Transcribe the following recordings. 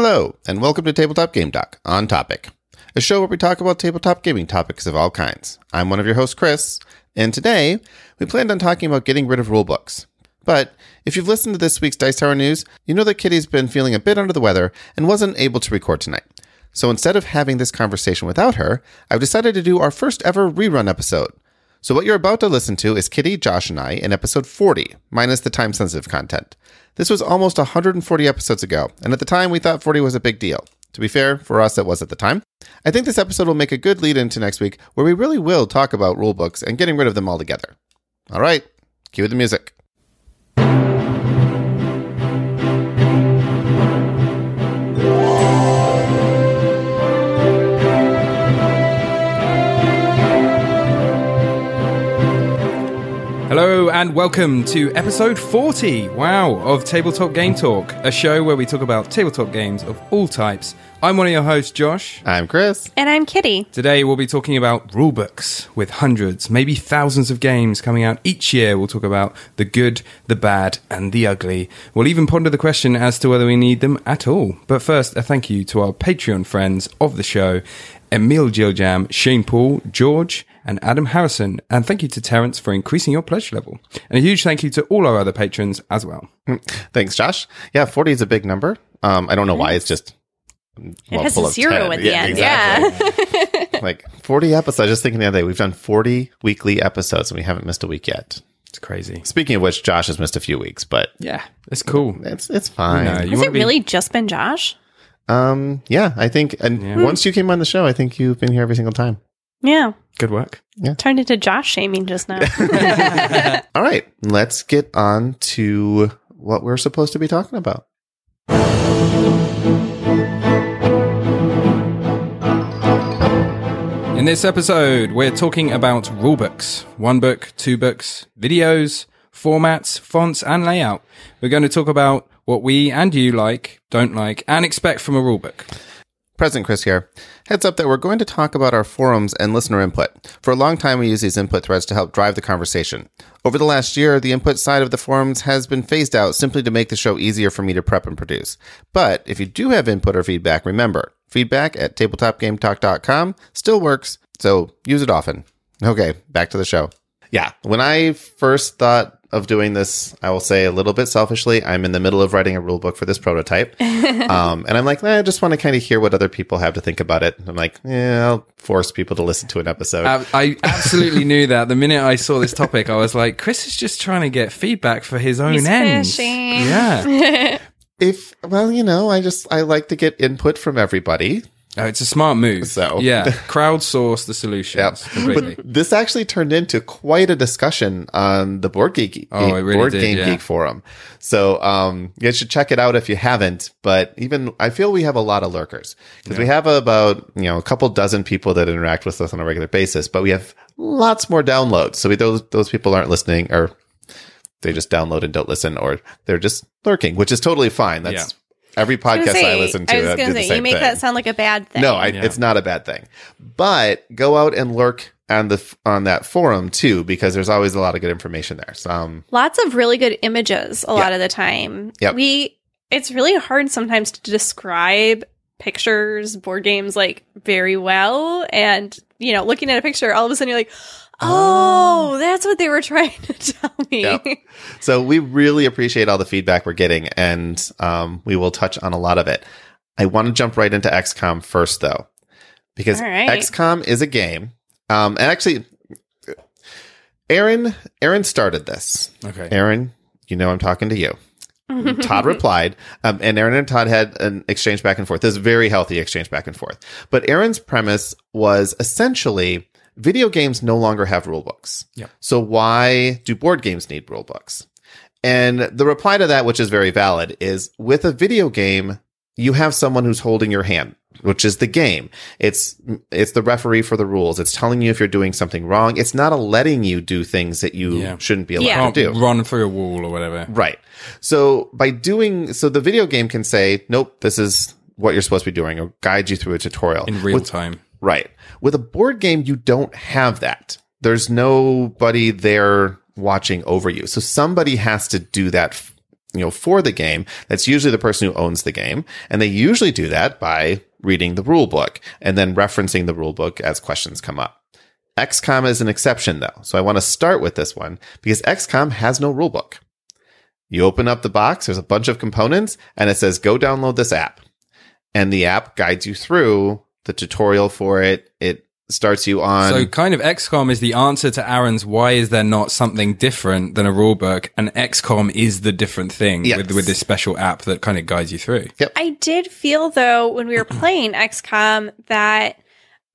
Hello, and welcome to Tabletop Game Talk on Topic, a show where we talk about tabletop gaming topics of all kinds. I'm one of your hosts, Chris, and today we planned on talking about getting rid of rulebooks. But if you've listened to this week's Dice Tower news, you know that Kitty's been feeling a bit under the weather and wasn't able to record tonight. So instead of having this conversation without her, I've decided to do our first ever rerun episode. So what you're about to listen to is Kitty, Josh, and I in episode 40, minus the time sensitive content. This was almost 140 episodes ago, and at the time we thought 40 was a big deal. To be fair, for us it was at the time. I think this episode will make a good lead into next week where we really will talk about rulebooks and getting rid of them altogether. All right, cue the music. Hello and welcome to episode 40, wow, of Tabletop Game Talk, a show where we talk about tabletop games of all types. I'm one of your hosts, Josh. I'm Chris. And I'm Kitty. Today we'll be talking about rulebooks with hundreds, maybe thousands of games coming out each year. We'll talk about the good, the bad, and the ugly. We'll even ponder the question as to whether we need them at all. But first, a thank you to our Patreon friends of the show, Emil Giljam, Shane Paul, George, and Adam Harrison. And thank you to Terence for increasing your pledge level. And a huge thank you to all our other patrons as well. Thanks, Josh. Yeah, 40 is a big number. Um, I don't know why. It's just. It has a zero at the end. exactly. like 40 episodes. I was just thinking the other day, we've done 40 weekly episodes and we haven't missed a week yet. It's crazy. Speaking of which, Josh has missed a few weeks, but Yeah, it's cool. it's it's fine. No, Has it be- really just been Josh? Um, yeah, I think, and Yeah. once you came on the show, I think you've been here every single time. Yeah. Good work. Yeah. Turned into Josh shaming just now. All right, let's get on to what we're supposed to be talking about. In this episode, we're talking about rulebooks. One book, two books, videos, formats, fonts, and layout. We're going to talk about what we and you like, don't like, and expect from a rulebook. President Chris here. Heads up that we're going to talk about our forums and listener input. For a long time, we use these input threads to help drive the conversation. Over the last year, the input side of the forums has been phased out simply to make the show easier for me to prep and produce. But if you do have input or feedback, remember, feedback at tabletopgametalk.com still works, so use it often. Okay, back to the show. Yeah, when I first thought of doing this, I will say a little bit selfishly, I'm in the middle of writing a rule book for this prototype. um, and I'm like, eh, I just want to kind of hear what other people have to think about it. I'm like, yeah, I'll force people to listen to an episode. I, I absolutely knew that. The minute I saw this topic, I was like, Chris is just trying to get feedback for his own He's ends. fishing. Yeah. if, well, you know, I just, I like to get input from everybody. Oh, it's a smart move. So. yeah, crowdsource the solutions completely. But this actually turned into quite a discussion on the Board Geek, Oh, really Board did, Game yeah. Geek forum. So, um, you should check it out if you haven't. But even I feel we have a lot of lurkers because we have about you know a couple dozen people that interact with us on a regular basis, but we have lots more downloads. So we, those those people aren't listening or they just download and don't listen, or they're just lurking, which is totally fine. That's every podcast gonna I listen to. I was going to the say, same you make thing. that sound like a bad thing. No, I, Yeah. it's not a bad thing. But go out and lurk on the on that forum too, because there's always a lot of good information there. So, um, Lots of really good images a lot of the time. Yep. We, it's really hard sometimes to describe pictures, board games like very well. And, you know, looking at a picture, all of a sudden you're like, oh, that's what they were trying to tell me. Yep. so we really appreciate all the feedback we're getting, and um, we will touch on a lot of it. I want to jump right into XCOM first, though, because All right. XCOM is a game, um, and actually, Aaron Aaron started this. Okay. Aaron, you know I'm talking to you. Todd replied, um, and Aaron and Todd had an exchange back and forth. This very healthy exchange back and forth. But Aaron's premise was essentially video games no longer have rule books. Yep. So why do board games need rule books? And the reply to that, which is very valid, is with a video game, you have someone who's holding your hand, which is the game. It's it's the referee for the rules. It's telling you if you're doing something wrong. It's not a letting you do things that you Yeah. shouldn't be allowed Yeah. To do. run through a wall or whatever. Right. So by doing so the video game can say, nope, this is what you're supposed to be doing or guide you through a tutorial. In real With- time. Right. With a board game, you don't have that. There's nobody there watching over you. So somebody has to do that you know, for the game, that's usually the person who owns the game. And they usually do that by reading the rule book and then referencing the rule book as questions come up. XCOM is an exception though. So I want to start with this one because XCOM has no rule book. You open up the box, there's a bunch of components and it says go download this app. And the app guides you through the tutorial for it. It starts you on So kind of XCOM is the answer to Aaron's why is there not something different than a rulebook and XCOM is the different thing Yes. with with this special app that kind of guides you through. I did feel though when we were playing XCOM that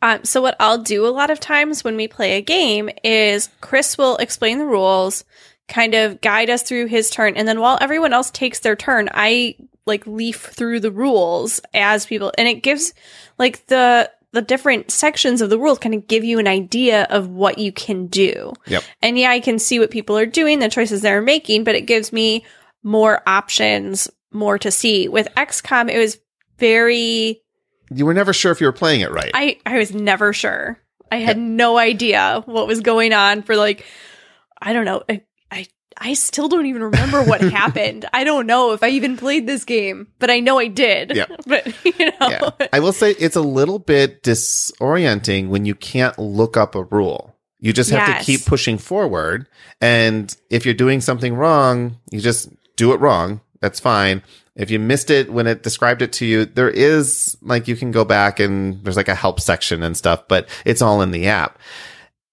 um, so what I'll do a lot of times when we play a game is Chris will explain the rules, kind of guide us through his turn, and then while everyone else takes their turn, I like leaf through the rules as people, and it gives like the the different sections of the world kind of give you an idea of what you can do. Yep. And yeah, I can see what people are doing, the choices they're making, but it gives me more options, more to see. With XCOM, it was very you were never sure if you were playing it right. I I was never sure. I had no idea what was going on for like I don't know. I, still don't even remember what happened. I don't know if I even played this game, but I know I did. Yeah. But you know. yeah. I will say it's a little bit disorienting when you can't look up a rule. You just have Yes. to keep pushing forward. And if you're doing something wrong, you just do it wrong. That's fine. If you missed it when it described it to you, there is like you can go back and there's like a help section and stuff, but it's all in the app.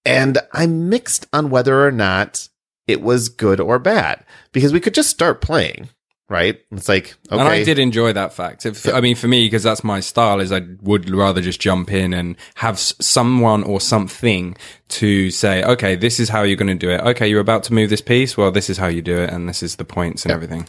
And I'm mixed on whether or not it was good or bad because we could just start playing, right? It's like, okay. And I did enjoy that fact. If, I mean, for me, because that's my style, is I would rather just jump in and have someone or something to say, okay, this is how you're going to do it. Okay, you're about to move this piece. Well, this is how you do it, and this is the points and everything.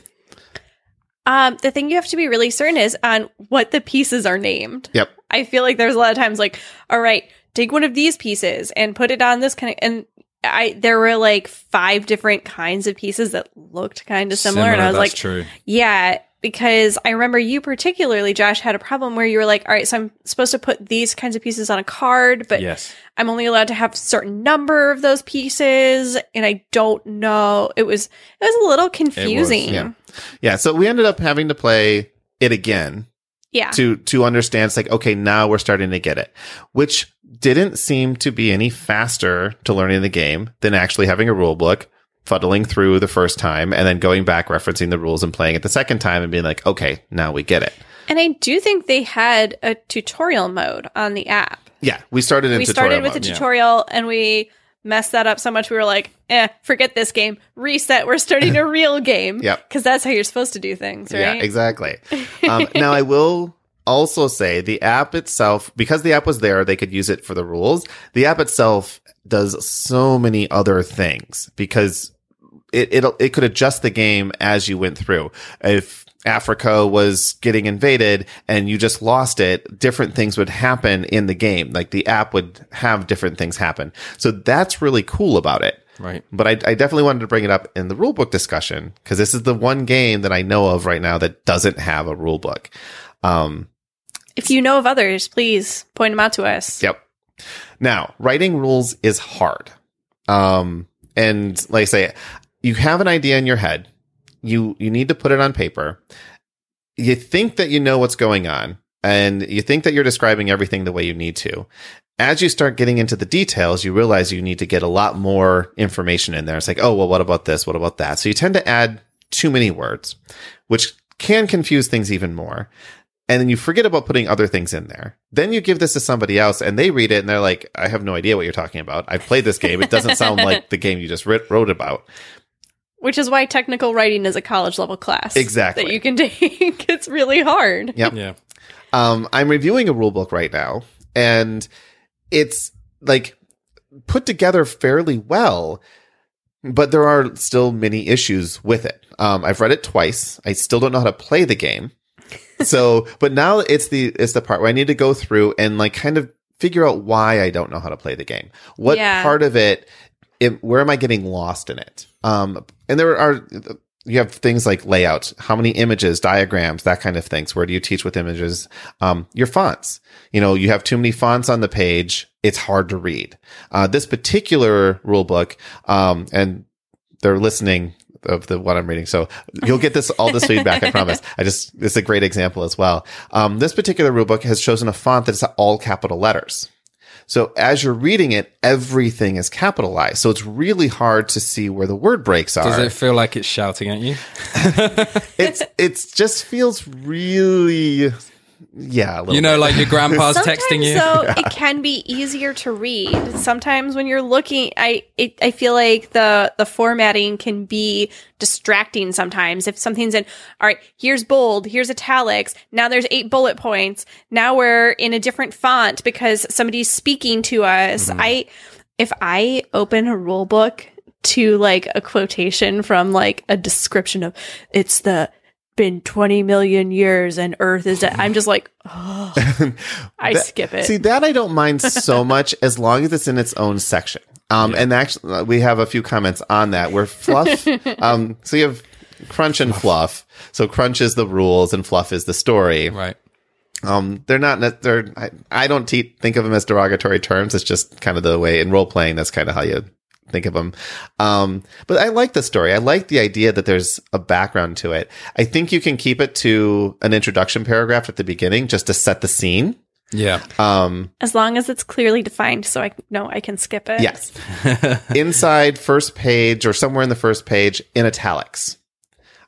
Um, the thing you have to be really certain is on what the pieces are named. Yep. I feel like there's a lot of times like, all right, take one of these pieces and put it on this kind of and I there were like five different kinds of pieces that looked kind of similar, and I was like, true. yeah, because I remember you particularly, Josh, had a problem where you were like, all right, so I'm supposed to put these kinds of pieces on a card, but yes. I'm only allowed to have a certain number of those pieces, and I don't know. It was it was a little confusing. yeah. Yeah. So we ended up having to play it again yeah. to to understand it's like okay now we're starting to get it which didn't seem to be any faster to learning the game than actually having a rule book fuddling through the first time and then going back referencing the rules and playing it the second time and being like okay now we get it And I do think they had a tutorial mode on the app. yeah we started in we tutorial started with mode. the yeah. tutorial and we messed that up so much we were like, eh, forget this game. Reset. We're starting a real game. Yep. Because that's how you're supposed to do things, right? Yeah, exactly. um, now, I will also say the app itself, because the app was there, they could use it for the rules. The app itself does so many other things because it it it could adjust the game as you went through. If Africa was getting invaded and you just lost it, different things would happen in the game. Like the app would have different things happen. So that's really cool about it. Right. But I, I definitely wanted to bring it up in the rulebook discussion because this is the one game that I know of right now that doesn't have a rulebook. Um, If you know of others, please point them out to us. yep. Now, writing rules is hard. Um, and like I say, you have an idea in your head. You you need to put it on paper. You think that you know what's going on, and you think that you're describing everything the way you need to. As you start getting into the details, you realize you need to get a lot more information in there. It's like, oh, well, what about this? What about that? So you tend to add too many words, which can confuse things even more. And then you forget about putting other things in there. Then you give this to somebody else and they read it and they're like, I have no idea what you're talking about. I've played this game. It doesn't sound like the game you just writ- wrote about. Which is why technical writing is a college level class. Exactly. That you can take. it's really hard. Yep. Yeah. Um, I'm reviewing a rule book right now, and it's like put together fairly well, but there are still many issues with it. Um, I've read it twice. I still don't know how to play the game. So, but now it's the it's the part where I need to go through and like kind of figure out why I don't know how to play the game. What Yeah. part of it, it where am I getting lost in it? Um, and there are you have things like layout, how many images, diagrams, that kind of things. Where do you teach with images? Um, your fonts. You know, you have too many fonts on the page. It's hard to read. Uh, this particular rule book, um, and they're listening. of the one I'm reading. So you'll get this all this feedback. I promise. I just it's a great example as well. Um, this particular rulebook has chosen a font that's all capital letters. So as you're reading it, everything is capitalized. So it's really hard to see where the word breaks are. Does it feel like it's shouting at you? it's it's just feels really yeah, a little You know, bit. like your grandpa's texting you. though it can be easier to read. Sometimes when you're looking, I it, I feel like the the formatting can be distracting. Sometimes if something's in, all right, here's bold, here's italics. Now there's eight bullet points. Now we're in a different font because somebody's speaking to us. Mm-hmm. I if I open a rule book to like a quotation from like a description of it's the been 20 million years and earth is dead. I'm just like, oh, I skip it. See that I don't mind so much as long as it's in its own section. Um, and actually, uh, we have a few comments on that where fluff. um, so you have crunch and fluff. So crunch is the rules and fluff is the story. right. Um, they're not. They're. I, I don't te- think of them as derogatory terms. It's just kind of the way in role playing. That's kind of how you think of them. Um, but I like the story. I like the idea that there's a background to it. I think you can keep it to an introduction paragraph at the beginning just to set the scene. Yeah. Um, as long as it's clearly defined, so I know I can skip it. Yes. Inside first page or somewhere in the first page in italics.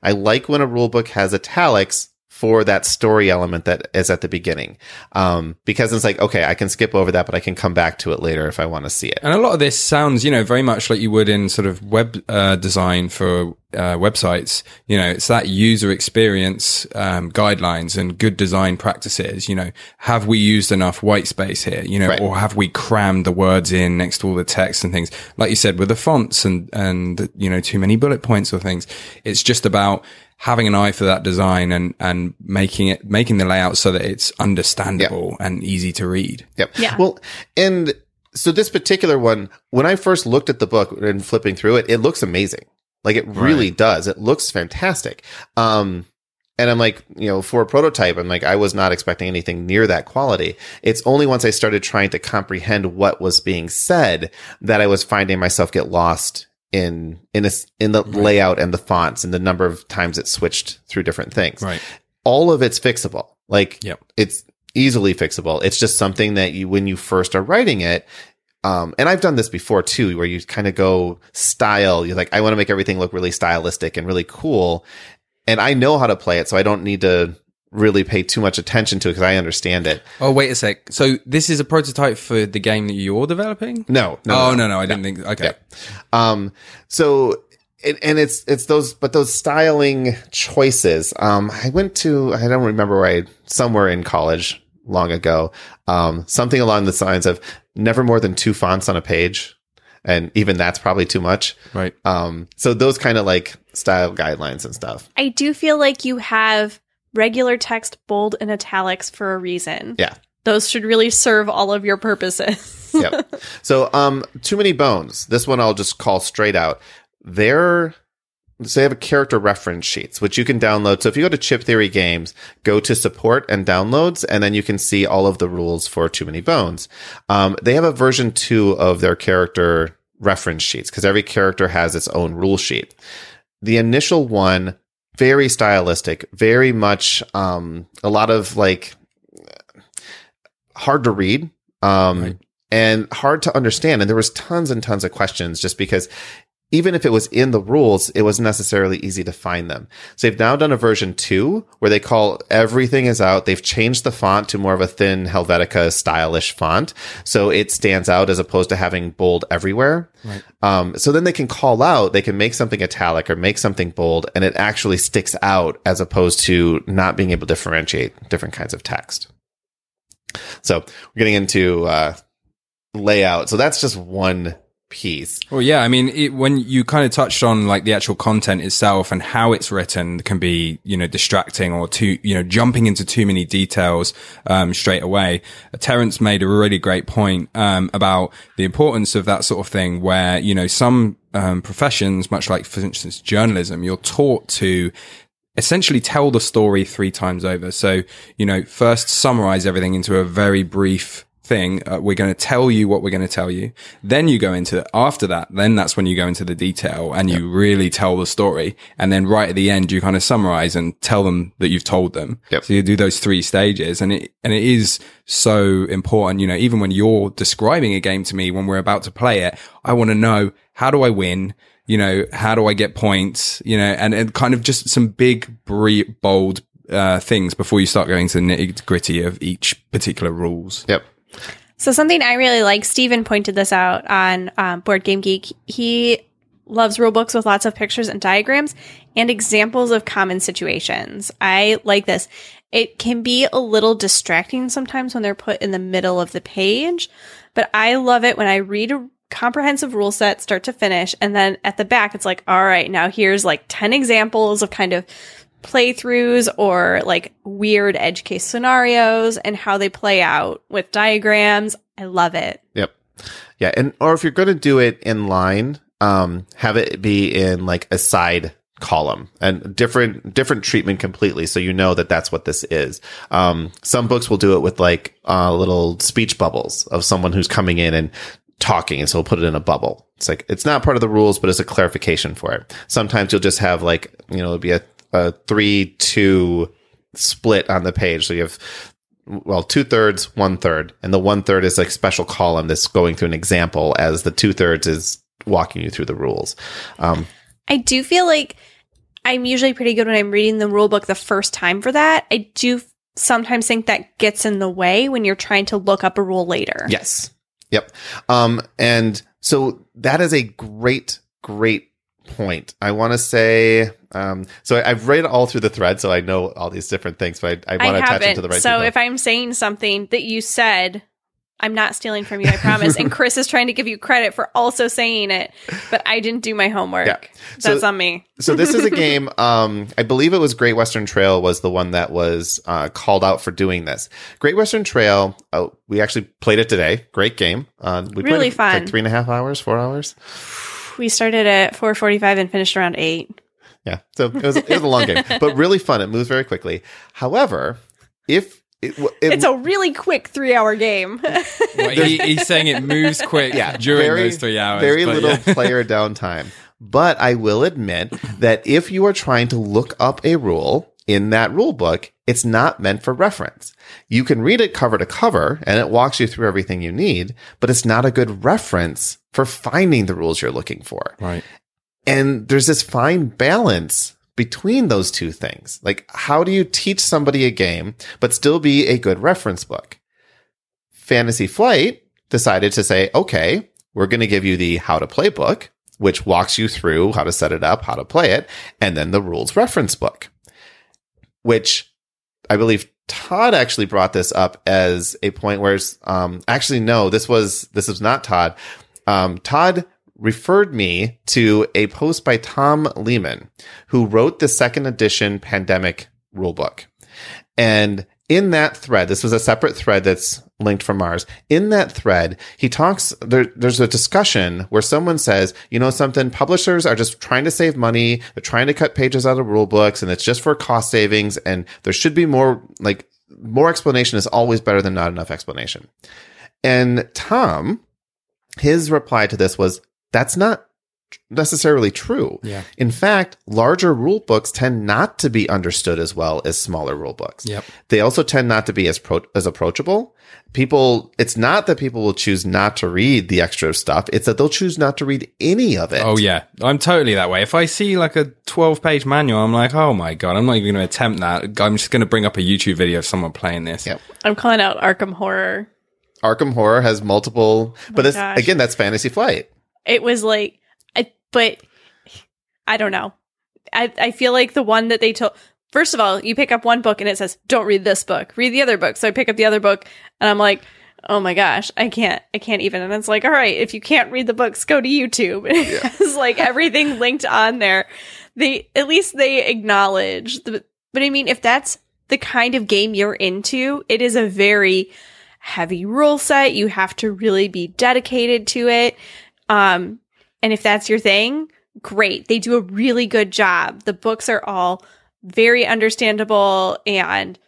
I like when a rule book has italics for that story element that is at the beginning. Um, because it's like, okay, I can skip over that, but I can come back to it later if I want to see it. And a lot of this sounds, you know, very much like you would in sort of web uh, design for uh, websites. You know, it's that user experience um, guidelines and good design practices. You know, have we used enough white space here? You know, Right. or have we crammed the words in next to all the text and things? Like you said, with the fonts and and you know, too many bullet points or things. It's just about having an eye for that design and and making it making the layout so that it's understandable and easy to read. Yep. Yeah. Well, and so this particular one, when I first looked at the book and flipping through it, it looks amazing. Like it really does. It looks fantastic. Um, and I'm like, you know, for a prototype, I'm like, I was not expecting anything near that quality. It's only once I started trying to comprehend what was being said that I was finding myself get lost in in a, in the layout and the fonts and the number of times it switched through different things Right. all of it's fixable. Like Yep. it's easily fixable. It's just something that you, when you first are writing it, um, and I've done this before too, where you kind of go style. You're like, I want to make everything look really stylistic and really cool. And I know how to play it, so I don't need to really pay too much attention to it because I understand it. Oh, wait a sec. So this is a prototype for the game that you're developing? No, no, oh, no, no. I didn't think. Okay. Um, so, and, and it's, it's those, but those styling choices. Um, I went to, I don't remember where I, somewhere in college long ago, um, something along the lines of never more than two fonts on a page. And even that's probably too much. Right. Um, so those kind of like style guidelines and stuff. I do feel like you have regular text, bold, and italics for a reason. Yeah. Those should really serve all of your purposes. yep. So, um, too many bones. This one I'll just call straight out. They're so they have a character reference sheets, which you can download. So if you go to Chip Theory Games, go to support and downloads, and then you can see all of the rules for Too Many Bones. Um, they have a version two of their character reference sheets because every character has its own rule sheet. The initial one, very stylistic, very much um, a lot of like hard to read. Um, Right. and hard to understand. And there was tons and tons of questions just because even if it was in the rules, it wasn't necessarily easy to find them. So they've now done a version two where they call everything is out. They've changed the font to more of a thin Helvetica stylish font. So it stands out as opposed to having bold everywhere. Right. Um, so then they can call out, they can make something italic or make something bold and it actually sticks out as opposed to not being able to differentiate different kinds of text. So we're getting into, uh, layout. So that's just one piece. Well, yeah. I mean, it, when you kind of touched on like the actual content itself and how it's written can be, you know, distracting or too, you know, jumping into too many details, um, straight away. Uh, Terence made a really great point, um, about the importance of that sort of thing where, you know, some, um, professions, much like, for instance, journalism, you're taught to, essentially tell the story three times over. So, you know, first summarize everything into a very brief thing. Uh, we're going to tell you what we're going to tell you. Then you go into after that. Then that's when you go into the detail and you really tell the story. And then right at the end, you kind of summarize and tell them that you've told them. Yep. So you do those three stages and it, and it is so important. You know, even when you're describing a game to me, when we're about to play it, I want to know how do I win? You know, how do I get points? You know, and, and kind of just some big, bre- bold, uh, things before you start going to the nitty gritty of each particular rules. Yep. So something I really like, Steven pointed this out on um, Board Game Geek. He loves rule books with lots of pictures and diagrams and examples of common situations. I like this. It can be a little distracting sometimes when they're put in the middle of the page, but I love it when I read a comprehensive rule set start to finish and then at the back it's like, all right, now here's like 10 examples of kind of playthroughs or like weird edge case scenarios and how they play out with diagrams. I love it. Yep. Yeah, and or if you're going to do it in line, um, have it be in like a side column and different different treatment completely, so you know that that's what this is. Um, some books will do it with like uh, little speech bubbles of someone who's coming in and talking, and so we'll put it in a bubble. It's like it's not part of the rules, but it's a clarification for it. Sometimes you'll just have like you know it'll be a, a three two split on the page, so you have well, two thirds, one third, and the one third is like special column that's going through an example as the two thirds is walking you through the rules. Um, I do feel like I'm usually pretty good when I'm reading the rule book the first time for that. I do sometimes think that gets in the way when you're trying to look up a rule later. yes. Yep. Um, and so that is a great, great point. I want to say, um, so I, I've read all through the thread, so I know all these different things, but I, I want to attach it to the right so people. if I'm saying something that you said, I'm not stealing from you, I promise. and Chris is trying to give you credit for also saying it, but I didn't do my homework. Yeah. So- That's on me. so this is a game. Um, I believe it was Great Western Trail was the one that was uh, called out for doing this. Great Western Trail. Oh, we actually played it today. Great game. Uh, we Really played it for fun. Like three and a half hours, four hours. We started at 4:45 and finished around eight. Yeah. So it was, it was a long game, but really fun. It moves very quickly. However, if it, it, It's a really quick three-hour game. Well, he, he's saying it moves quick yeah, during very- those three hours. Very little yeah. player downtime. But I will admit that if you are trying to look up a rule in that rule book, it's not meant for reference. You can read it cover to cover and it walks you through everything you need, but it's not a good reference for finding the rules you're looking for. Right. And there's this fine balance between those two things. Like, how do you teach somebody a game, but still be a good reference book? Fantasy Flight decided to say, okay, we're going to give you the how to play book, which walks you through how to set it up, how to play it, and then the rules reference book, which I believe Todd actually brought this up as a point where, um, actually, no, this was, this was not Todd. Um, Todd referred me to a post by Tom Lehmann, who wrote the second edition pandemic rulebook. And in that thread, this was a separate thread that's linked from Mars. In that thread, he talks, there, there's a discussion where someone says, you know something, publishers are just trying to save money. They're trying to cut pages out of rule books and it's just for cost savings. And there should be more, like, more explanation is always better than not enough explanation. And Tom, his reply to this was, that's not necessarily true. Yeah. In fact, larger rule books tend not to be understood as well as smaller rule books. Yep. They also tend not to be as pro- as approachable. People, it's not that people will choose not to read the extra stuff. It's that they'll choose not to read any of it. Oh yeah, I'm totally that way. If I see like a 12 page manual, I'm like, oh my god, I'm not even going to attempt that. I'm just going to bring up a YouTube video of someone playing this. Yep. I'm calling out Arkham Horror. Arkham Horror has multiple, but oh it's, gosh. again, that's Fantasy Flight. It was like, I, but I don't know. I, I feel like the one that they told. First of all, you pick up one book and it says, "Don't read this book. Read the other book." So I pick up the other book and I'm like, "Oh my gosh, I can't. I can't even." And it's like, "All right, if you can't read the books, go to YouTube." It has like everything linked on there. They at least they acknowledge the. But I mean, if that's the kind of game you're into, it is a very heavy rule set. You have to really be dedicated to it. Um, and if that's your thing, great. They do a really good job. The books are all very understandable and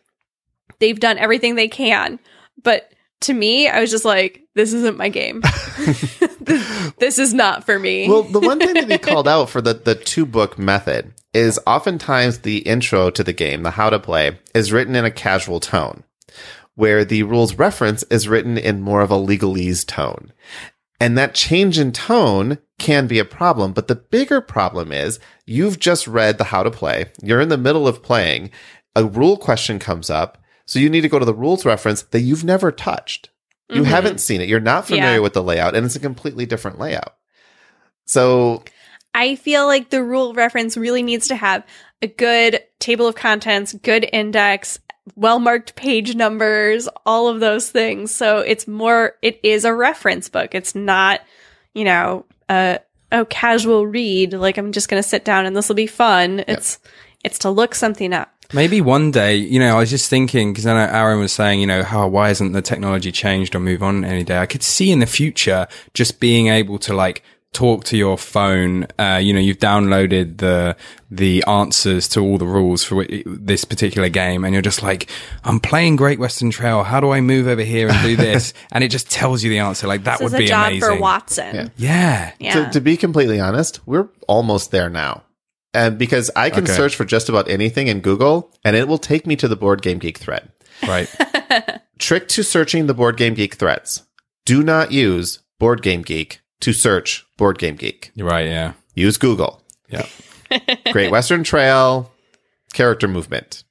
they've done everything they can. But to me, I was just like, this isn't my game. this, this is not for me. Well, the one thing that he called out for the, the two book method is oftentimes the intro to the game, the how to play, is written in a casual tone, where the rules reference is written in more of a legalese tone. And that change in tone can be a problem. But the bigger problem is you've just read the how to play. You're in the middle of playing. A rule question comes up. So you need to go to the rules reference that you've never touched. You Mhm. haven't seen it. You're not familiar Yeah. with the layout and it's a completely different layout. So I feel like the rule reference really needs to have a good table of contents, good index, well marked page numbers, all of those things. So it's more, it is a reference book. It's not, you know, a, a casual read. Like I'm just going to sit down and this will be fun. It's, it's to look something up. Maybe one day, you know, I was just thinking because I know Aaron was saying, you know, how why hasn't the technology changed or move on any day? I could see in the future just being able to like talk to your phone. Uh, you know, you've downloaded the the answers to all the rules for whi- this particular game, and you're just like, I'm playing Great Western Trail. How do I move over here and do this? and it just tells you the answer. Like that This would is a be job amazing. for Watson. Yeah. Yeah. To, to be completely honest, we're almost there now. And because I can Okay. search for just about anything in Google and it will take me to the Board Game Geek thread. Right. Trick to searching the Board Game Geek threads. Do not use Board Game Geek to search Board Game Geek. You're right. Yeah. Use Google. Yeah. Great Western Trail, character movement.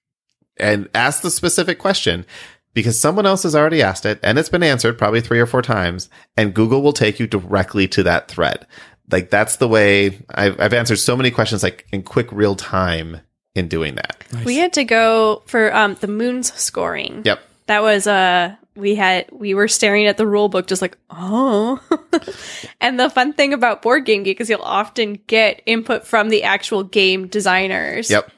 And ask the specific question because someone else has already asked it and it's been answered probably three or four times and Google will take you directly to that thread. Like that's the way I've, I've answered so many questions like in quick real time in doing that. We had to go for um, the moon's scoring. Yep. That was uh we had we were staring at the rule book just like, oh. and the fun thing about Board Game Geek is you'll often get input from the actual game designers. Yep.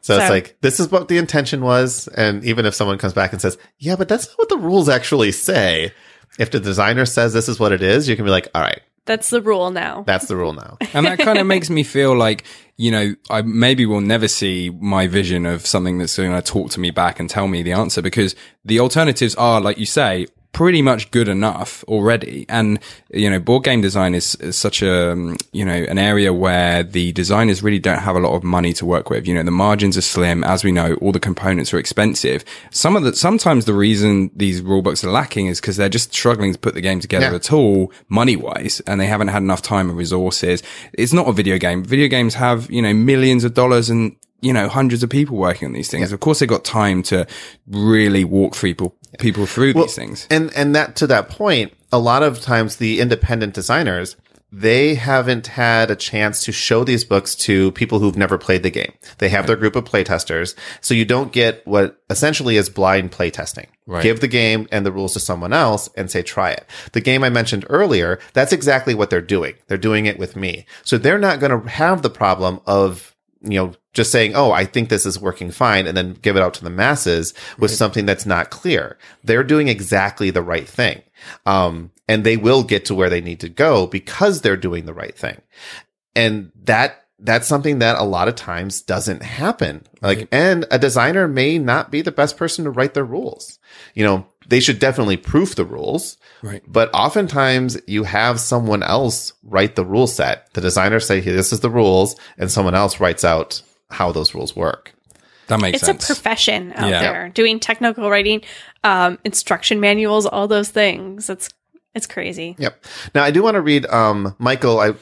So, it's like, this is what the intention was. And even if someone comes back and says, yeah, but that's not what the rules actually say. If the designer says this is what it is, you can be like, all right, That's the rule now. that's the rule now. and that kind of makes me feel like you know I maybe will never see my vision of something that's going to talk to me back and tell me the answer because the alternatives are like you say pretty much good enough already. And you know board game design is, is such a um, you know an area where the designers really don't have a lot of money to work with. You know the margins are slim. As we know all the components are expensive. Some of the sometimes the reason these rule books are lacking is because they're just struggling to put the game together Yeah. at all money wise and they haven't had enough time and resources. It's not a video game. Video games have you know millions of dollars and you know hundreds of people working on these things. Of course they've got time to really walk through people people through these things And and that to that point, a lot of times the independent designers they haven't had a chance to show these books to people who've never played the game. They have their group of playtesters, so you don't get what essentially is blind playtesting. Right. Give the game and the rules to someone else and say try it. The game I mentioned earlier, that's exactly what they're doing. They're doing it with me. So they're not going to have the problem of you know, just saying, Oh, I think this is working fine. And then give it out to the masses with something that's not clear. They're doing exactly the right thing. Um, and they will get to where they need to go because they're doing the right thing. And that, that's something that a lot of times doesn't happen. Like, and a designer may not be the best person to write their rules. You know, they should definitely proof the rules. Right. But oftentimes you have someone else write the rule set. The designer say, "Hey, this is the rules, and someone else writes out how those rules work. that makes it's sense It's a profession out Yeah. there doing technical writing, um, instruction manuals, all those things. It's it's crazy. Yep. Now I do want to read um Michael. I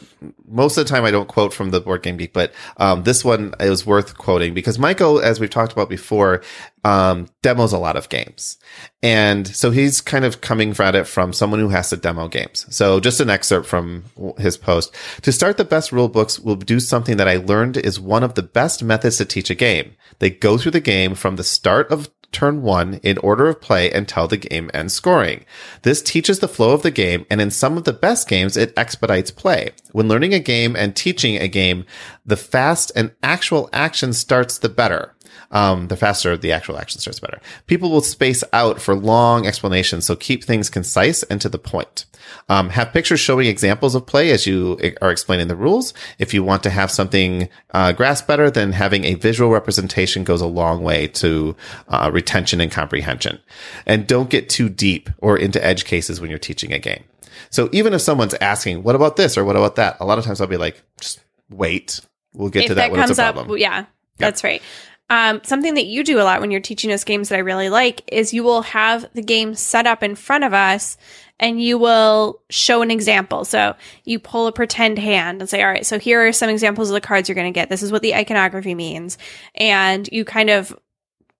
most of the time I don't quote from the Board Game Geek, but um this one is worth quoting because Michael, as we've talked about before, um demos a lot of games, and so he's kind of coming at it from someone who has to demo games. So just an excerpt from his post: To start the best rule books will do something that I learned is one of the best methods to teach a game. They go through the game from the start of turn one in order of play until the game ends scoring. This teaches the flow of the game, and in some of the best games, it expedites play. When learning a game and teaching a game, the fast and actual action starts, the better. Um, the faster the actual action starts, better. People will space out for long explanations, so keep things concise and to the point. Um, have pictures showing examples of play as you are explaining the rules. If you want to have something uh, grasp better, then having a visual representation goes a long way to uh, retention and comprehension. And don't get too deep or into edge cases when you're teaching a game. So even if someone's asking, "What about this?" or "What about that?" a lot of times I'll be like, "Just wait. We'll get if to that, that when it's comes a up, problem." yeah, that's right. Um, something that you do a lot when you're teaching us games that I really like is you will have the game set up in front of us and you will show an example. So you pull a pretend hand and say, all right, so here are some examples of the cards you're going to get. This is what the iconography means. And you kind of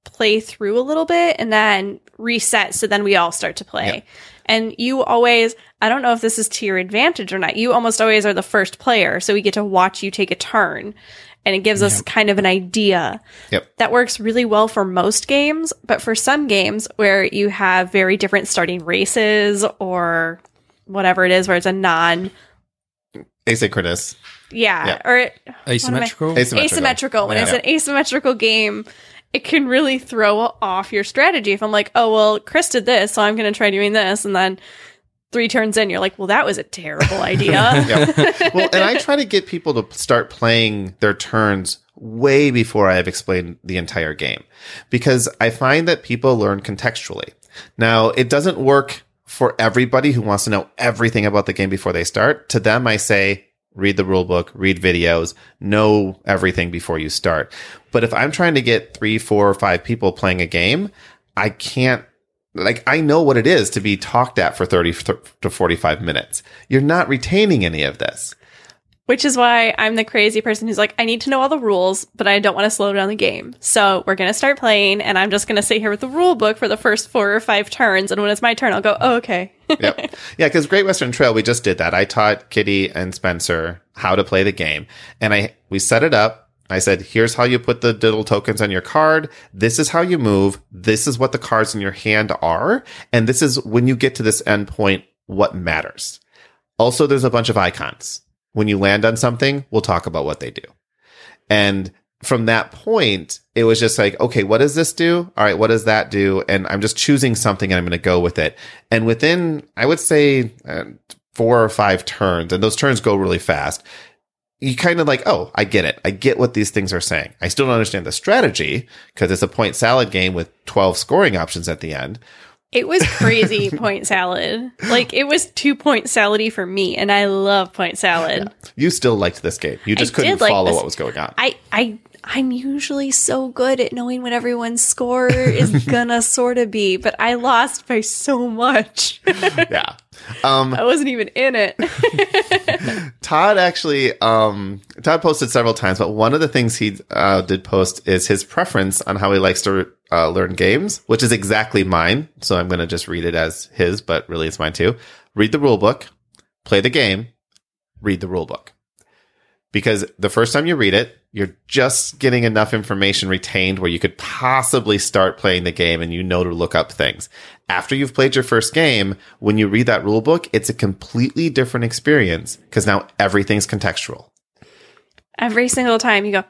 play through a little bit and then reset. So then we all start to play. Yeah. And you always, I don't know if this is to your advantage or not. You almost always are the first player. So we get to watch you take a turn and it gives us kind of an idea. Yep. That works really well for most games, but for some games where you have very different starting races or whatever it is, where it's a non, Asynchronous. yeah, Yeah. or Asymmetrical. Asymmetrical. asymmetrical. When it's an asymmetrical game, it can really throw off your strategy. If I'm like, oh well, Chris did this, so I'm going to try doing this, and then three turns in, you're like, well, that was a terrible idea. Well, and I try to get people to start playing their turns way before I have explained the entire game because I find that people learn contextually. Now, it doesn't work for everybody who wants to know everything about the game before they start. To them, I say, read the rule book, read videos, know everything before you start. But if I'm trying to get three, four, or five people playing a game, I can't like I know what it is to be talked at for 30 to 45 minutes. You're not retaining any of this. Which is why I'm the crazy person who's like, I need to know all the rules, but I don't want to slow down the game. So we're going to start playing, and I'm just going to sit here with the rule book for the first four or five turns. And when it's my turn, I'll go, oh, okay. yep. Yeah, because Great Western Trail, we just did that. I taught Kitty and Spencer how to play the game, and I we set it up. I said, "Here's how you put the diddle tokens on your card. This is how you move. This is what the cards in your hand are, and this is when you get to this endpoint, what matters." Also, there's a bunch of icons. When you land on something, we'll talk about what they do. And from that point, it was just like, okay, what does this do? All right, what does that do? And I'm just choosing something and I'm going to go with it. And within, I would say, uh, four or five turns, and those turns go really fast, you kind of like, oh, I get it. I get what these things are saying. I still don't understand the strategy because it's a point salad game with 12 scoring options at the end. It was crazy point salad. Like, it was two point salady for me, and I love point salad. You still liked this game. You just I couldn't did like follow what was going on. I, I, I'm usually so good at knowing what everyone's score is gonna sort of be, but I lost by so much. yeah. Um, I wasn't even in it. Todd actually, um, Todd posted several times, but one of the things he uh, did post is his preference on how he likes to uh, learn games, which is exactly mine. So I'm going to just read it as his, but really it's mine too. Read the rule book, play the game, read the rule book. Because the first time you read it, you're just getting enough information retained where you could possibly start playing the game and you know to look up things. After you've played your first game, when you read that rule book, it's a completely different experience because now everything's contextual. Every single time you go,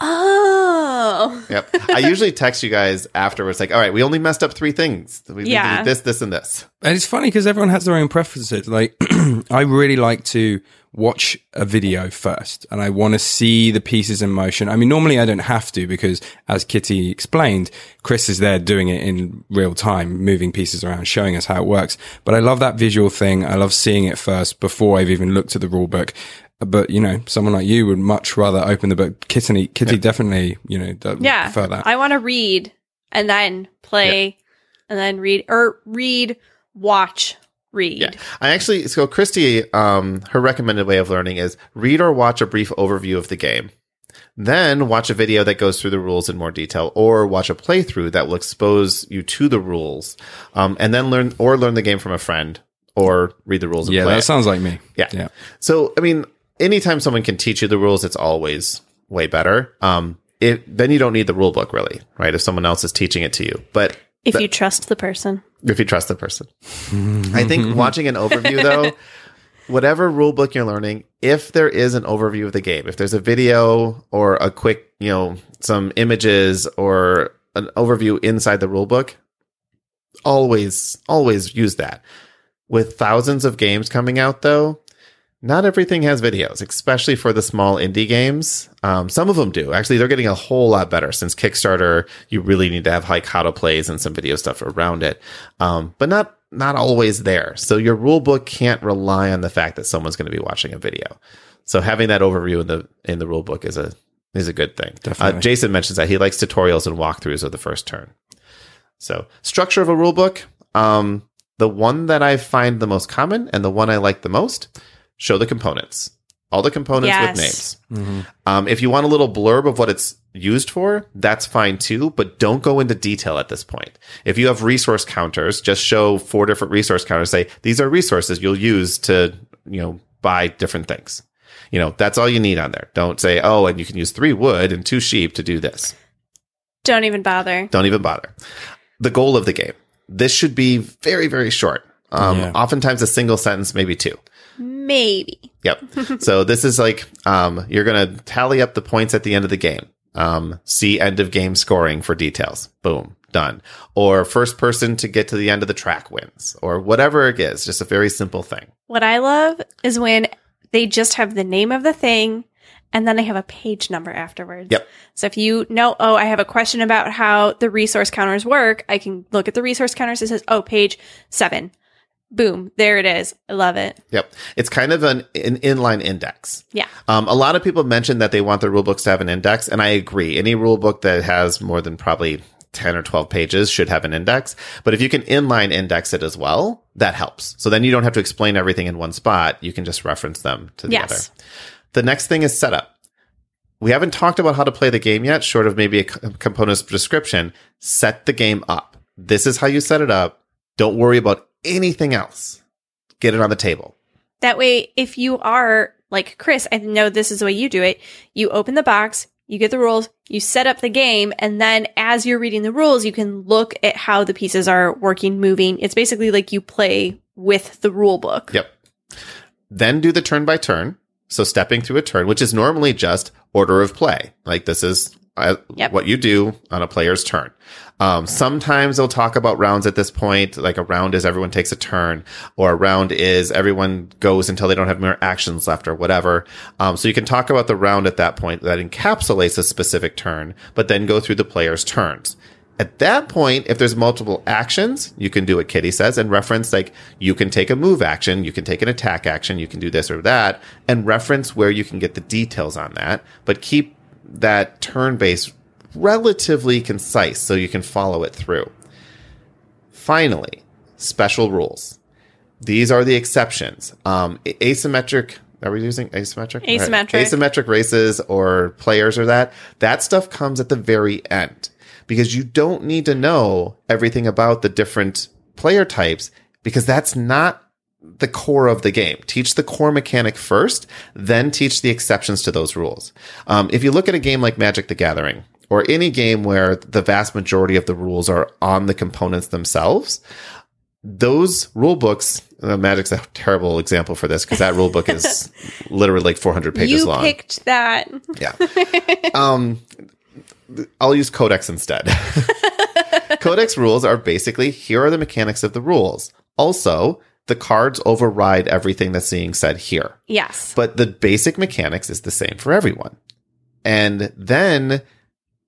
oh, Yep. I usually text you guys afterwards, like, all right, we only messed up three things. We Yeah. this, this, and this. And it's funny because everyone has their own preferences. Like, I really like to watch a video first and I want to see the pieces in motion. I mean, normally I don't have to because as Kitty explained, Chris is there doing it in real time, moving pieces around, showing us how it works. But I love that visual thing. I love seeing it first before I've even looked at the rule book. But, you know, someone like you would much rather open the book. Kitty, Kitty definitely, you know, yeah. prefer that. I want to read and then play and then read or read, watch, read. Yeah. I actually, so Christy, um, her recommended way of learning is read or watch a brief overview of the game. Then watch a video that goes through the rules in more detail or watch a playthrough that will expose you to the rules. Um, and then learn or learn the game from a friend or read the rules and yeah, play that it. sounds like me. Yeah. Yeah. So, I mean, anytime someone can teach you the rules, it's always way better. Um, it, then you don't need the rule book really, right? If someone else is teaching it to you, but If you trust the person. If you trust the person, I think watching an overview though, whatever rule book you're learning, if there is an overview of the game, if there's a video or a quick, you know, some images or an overview inside the rule book, always, always use that. With thousands of games coming out, though, not everything has videos, especially for the small indie games. Um, some of them do. Actually, they're getting a whole lot better since Kickstarter. You really need to have how to plays and some video stuff around it, um, but not not always there. So your rule book can't rely on the fact that someone's going to be watching a video. So having that overview in the in the rule book is a is a good thing. Uh, Jason mentions that he likes tutorials and walkthroughs of the first turn. So structure of a rule book. Um, the one that I find the most common and the one I like the most, show the components. All the components Yes. with names. Um, if you want a little blurb of what it's used for, that's fine too, but don't go into detail at this point. If you have resource counters, just show four different resource counters. Say, these are resources you'll use to, you know, buy different things. You know, that's all you need on there. Don't say, oh, and you can use three wood and two sheep to do this. Don't even bother. Don't even bother. The goal of the game. This should be very, very short. Um, Yeah. Oftentimes a single sentence, maybe two. Maybe. Yep. so this is like um, you're going to tally up the points at the end of the game. Um, see end of game scoring for details. Boom, done. Or first person to get to the end of the track wins, or whatever it is. Just a very simple thing. What I love is when they just have the name of the thing and then they have a page number afterwards. Yep. So if you know, oh, I have a question about how the resource counters work, I can look at the resource counters. It says, oh, page seven. Boom. There it is. I love it. Yep. It's kind of an, an inline index. Yeah. Um, a lot of people mention that they want their rule books to have an index, and I agree. Any rule book that has more than probably 10 or 12 pages should have an index. But if you can inline index it as well, that helps. So then you don't have to explain everything in one spot. You can just reference them to the Yes. other. The next thing is setup. We haven't talked about how to play the game yet, short of maybe a component's description. Set the game up. This is how you set it up. Don't worry about anything else. Get it on the table. That way, if you are like Chris, I know this is the way you do it. You open the box, you get the rules, you set up the game, and then as you're reading the rules, you can look at how the pieces are working, moving. It's basically like you play with the rule book. Yep. Then do the turn by turn. So stepping through a turn, which is normally just order of play. Like this is Yep. what you do on a player's turn. Um, sometimes they'll talk about rounds at this point. Like a round is everyone takes a turn, or a round is everyone goes until they don't have more actions left, or whatever. Um, so you can talk about the round at that point that encapsulates a specific turn, but then go through the player's turns. At that point, if there's multiple actions, you can do what Kitty says and reference like you can take a move action, you can take an attack action, you can do this or that, and reference where you can get the details on that, but keep that turn base relatively concise so you can follow it through. Finally, special rules. These are the exceptions. Um, asymmetric. Are we using asymmetric? Asymmetric. Right. Asymmetric races or players or that. That stuff comes at the very end because you don't need to know everything about the different player types because that's not the core of the game. Teach the core mechanic first, then teach the exceptions to those rules. Um, if you look at a game like Magic the Gathering, or any game where the vast majority of the rules are on the components themselves, those rule books, uh, Magic's a terrible example for this because that rule book is literally like 400 pages long. you long. picked that. Yeah. um, I'll use Codex instead. Codex rules are basically here are the mechanics of the rules. Also, the cards override everything that's being said here. Yes. But the basic mechanics is the same for everyone. And then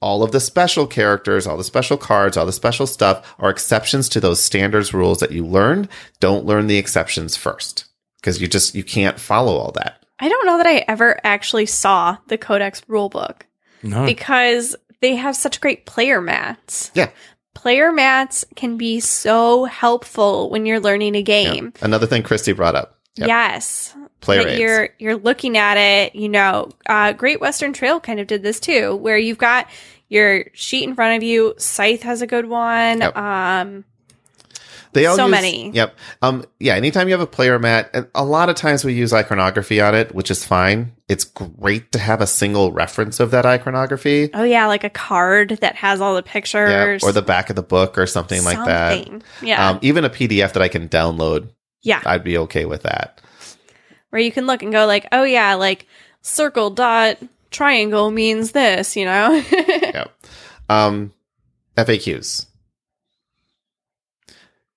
all of the special characters, all the special cards, all the special stuff are exceptions to those standards rules that you learned. Don't learn the exceptions first because you just, you can't follow all that. I don't know that I ever actually saw the Codex rulebook No. because they have such great player mats. Yeah. Player mats can be so helpful when you're learning a game. Another thing Christy brought up. Yep. Yes. Player that you're you're looking at it, you know, uh, Great Western Trail kind of did this too, where you've got your sheet in front of you. Scythe has a good one. Yep. Um, They all So use- many. Yep. Um. Yeah. Anytime you have a player mat, and a lot of times we use iconography on it, which is fine. It's great to have a single reference of that iconography. oh yeah, like a card that has all the Yeah, pictures or the back of the book or something, like that. Something. Yeah. Um, even a PDF that I can download, yeah. I'd be okay with that. where you can look and go like, oh yeah, like circle dot triangle means this, you know? Yep. Um, FAQs.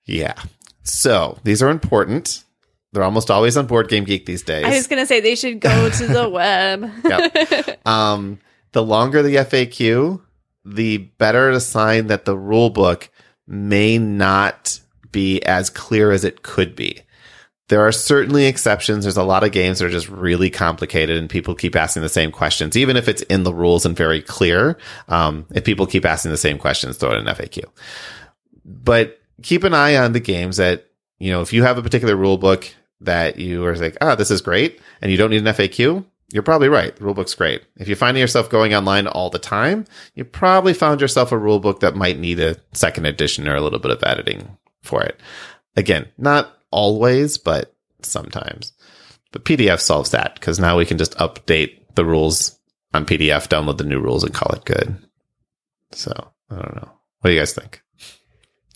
Yeah. So these are important. They're almost always on Board Game Geek these days. I was gonna say they should go to the web. Yep. um, the longer the FAQ, the better a sign that the rule book may not be as clear as it could be. There are certainly exceptions. There's a lot of games that are just really complicated and people keep asking the same questions, even if it's in the rules and very clear. Um, if people keep asking the same questions, throw it in FAQ. But keep an eye on the games that, you know, if you have a particular rule book that you are like, ah, this is great, and you don't need an FAQ, you're probably right. The rule book's great. If you're finding yourself going online all the time, you probably found yourself a rule book that might need a second edition or a little bit of editing for it. Again, not always, but sometimes. But PDF solves that because now we can just update the rules on PDF, download the new rules, and call it good. So I don't know. What do you guys think?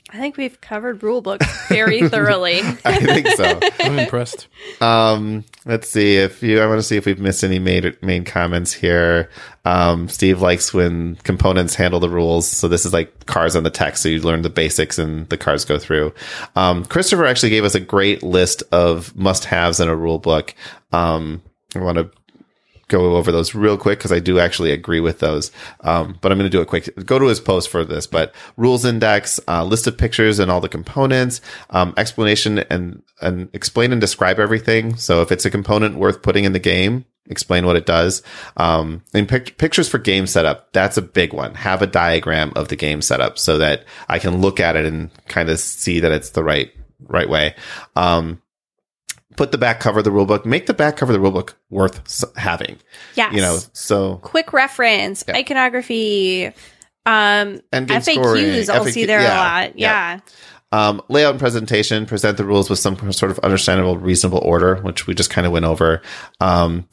I think we've covered rule books very thoroughly. I think so. I'm impressed. Um, let's see if you. I want to see if we've missed any main main comments here. Um, Steve likes when components handle the rules. So this is like cars on the text. So you learn the basics and the cars go through. Um, Christopher actually gave us a great list of must haves in a rule book. Um, I want to go over those real quick because I do actually agree with those. Um, but I'm going to do it quick. Go to his post for this, but rules index, uh, list of pictures and all the components, um, explanation and, and explain and describe everything. So if it's a component worth putting in the game, explain what it does. Um, and pic- pictures for game setup. That's a big one. Have a diagram of the game setup so that I can look at it and kind of see that it's the right, right way. Um, put the back cover of the rulebook, make the back cover of the rulebook worth having. yes. You know, so quick reference, Yeah. iconography, um, and FAQs. scoring, I'll FAQ see there yeah, a lot. Yeah. Um, layout and presentation, present the rules with some sort of understandable, reasonable order, which we just kind of went over. Um,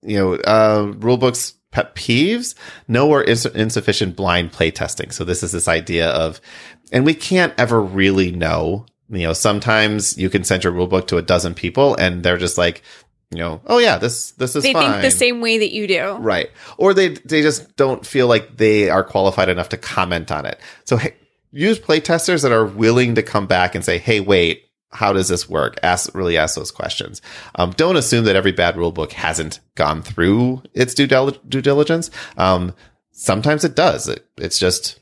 you know, uh, rule books pet peeves, no or ins- insufficient blind play testing. So this is this idea of, and we can't ever really know. You know, sometimes you can send your rule book to a dozen people and they're just like, you know, oh yeah, this this is They fine. think the same way that you do. Right. Or they they just don't feel like they are qualified enough to comment on it. So hey, use playtesters that are willing to come back and say, "Hey, wait, how does this work?" Ask really ask those questions. Um, don't assume that every bad rule book hasn't gone through its due, dil- due diligence. Um, sometimes it does. It, it's just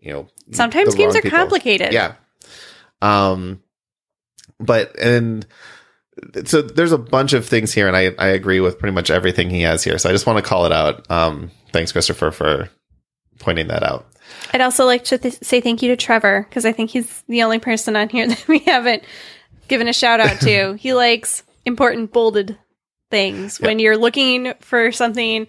you know Sometimes games are people. complicated. Yeah. Um, but and so there's a bunch of things here, and I I agree with pretty much everything he has here. So I just want to call it out. Um, thanks, Christopher, for pointing that out. I'd also like to th- say thank you to Trevor because I think he's the only person on here that we haven't given a shout out to. he likes important bolded things. When you're looking for something,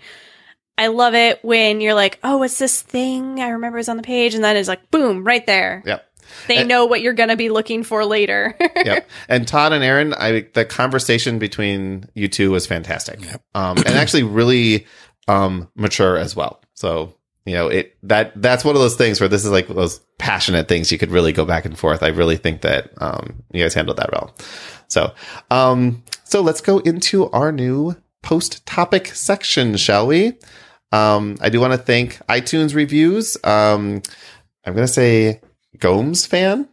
I love it when you're like, oh, what's this thing? I remember it was on the page. And then it's like, boom, right there. Yep. They And- know what you're going to be looking for later. yep. And Todd and Aaron, I the conversation between you two was fantastic. Um, and actually really um mature as well. So you know it that that's one of those things where this is like those passionate things you could really go back and forth. I really think that um you guys handled that well. So um so let's go into our new post topic section, shall we? Um, I do want to thank iTunes reviews. Um, I'm gonna say Gomes fan,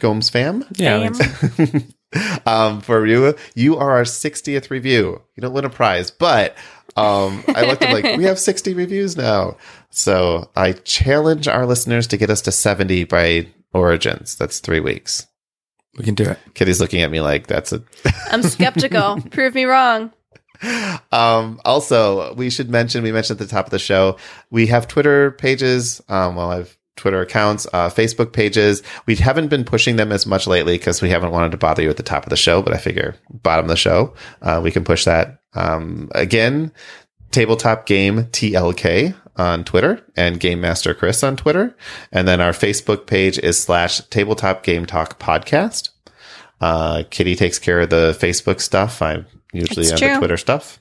Gomes fam Yeah, I Damn. think so. um, for you. You are our 60th review. You don't win a prize, but um, I looked at like we have 60 reviews now. So I challenge our listeners to get us to 70 by Origins. That's three weeks. we can do it. Kitty's looking at me like that's a. I'm skeptical. Prove me wrong. um, also, we should mention we mentioned at the top of the show we have Twitter pages. Um, well, I have Twitter accounts, uh, Facebook pages. We haven't been pushing them as much lately because we haven't wanted to bother you at the top of the show. But I figure bottom of the show, uh, we can push that. Um, again, tabletop game TLK on Twitter and Game Master Chris on Twitter, and then our Facebook page is slash Tabletop Game Talk Podcast. Uh, Kitty takes care of the Facebook stuff. I'm usually It's on the. Twitter stuff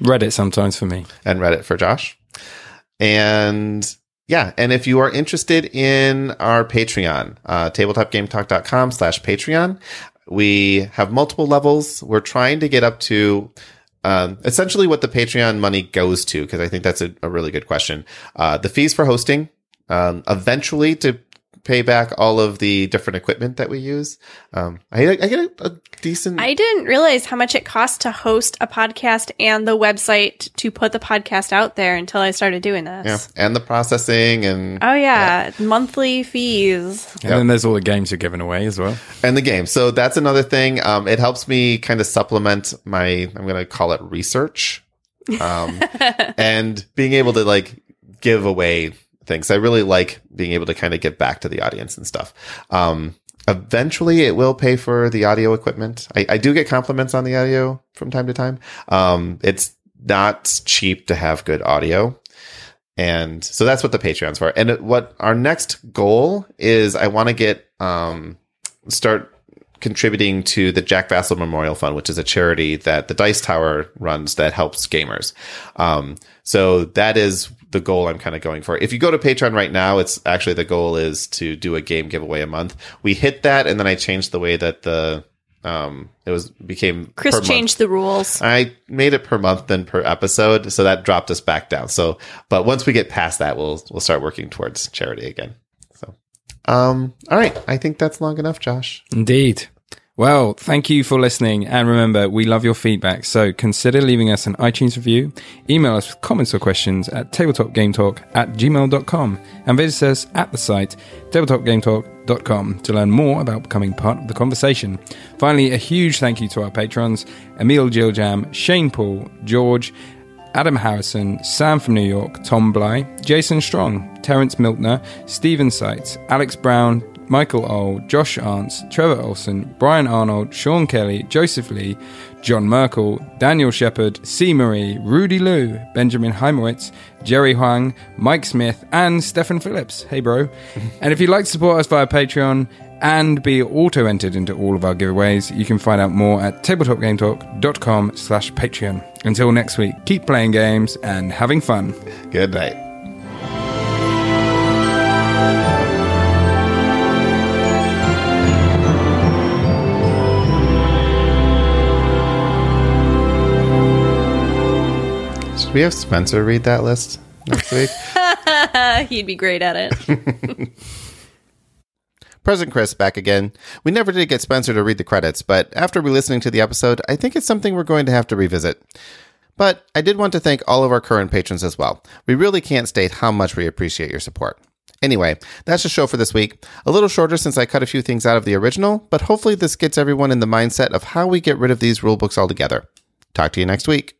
Reddit sometimes for me. and Reddit for Josh. And yeah, and if you are interested in our Patreon, uh, tabletopgametalk.com slash Patreon, We have multiple levels. We're trying to get up to um, essentially what the Patreon money goes to, because I think that's a, a really good question. Uh, the fees for hosting, um, eventually to pay back all of the different equipment that we use. Um, I, I get a, a decent. I didn't realize how much it costs to host a podcast and the website to put the podcast out there until I started doing this. yeah, and the processing and Oh yeah, monthly fees. And then there's all the games you're giving away as well. and the game. So that's another thing. Um, it helps me kind of supplement my, I'm going to call it research, um, and being able to like give away things. I really like being able to kind of give back to the audience and stuff. Um, eventually it will pay for the audio equipment. I, I do get compliments on the audio from time to time. Um, it's not cheap to have good audio. And so that's what the Patreon's for. And what our next goal is, I want to get, um, start contributing to the Jack Vasel Memorial Fund, which is a charity that the Dice Tower runs that helps gamers. Um, so that is the goal I'm kind of going for. If you go to Patreon right now, it's actually the goal is to do a game giveaway a month. We hit that, and then I changed the way that the um it was became Chris per month. changed the rules. I made it per month than per episode, so that dropped us back down. So, but once we get past that, we'll we'll start working towards charity again. So, um, all right, I think that's long enough, Josh. Indeed. Well, thank you for listening. And remember, we love your feedback. So consider leaving us an iTunes review. Email us with comments or questions at tabletopgametalk at gmail.com and visit us at the site tabletopgametalk.com to learn more about becoming part of the conversation. Finally, a huge thank you to our patrons Emil Giljam, Shane Paul, George, Adam Harrison, Sam from New York, Tom Bly, Jason Strong, Terence Miltner, Stephen Seitz, Alex Brown, Michael Oll, Josh Arntz, Trevor Olson, Brian Arnold, Sean Kelly, Joseph Lee, John Merkel, Daniel Shepard, C. Marie, Rudy Liu, Benjamin Heimowitz, Jerry Huang, Mike Smith, and Stefan Phillips. Hey, bro. and if you'd like to support us via Patreon and be auto entered into all of our giveaways, you can find out more at tabletopgametalk.com slash Patreon. Until next week, keep playing games and having fun. Good night. We have Spencer read that list next week? He'd be great at it. President Chris back again. We never did get Spencer to read the credits, but after re listening to the episode, I think it's something we're going to have to revisit. But I did want to thank all of our current patrons as well. We really can't state how much we appreciate your support. Anyway, that's the show for this week. A little shorter since I cut a few things out of the original, but hopefully this gets everyone in the mindset of how we get rid of these rulebooks altogether. Talk to you next week.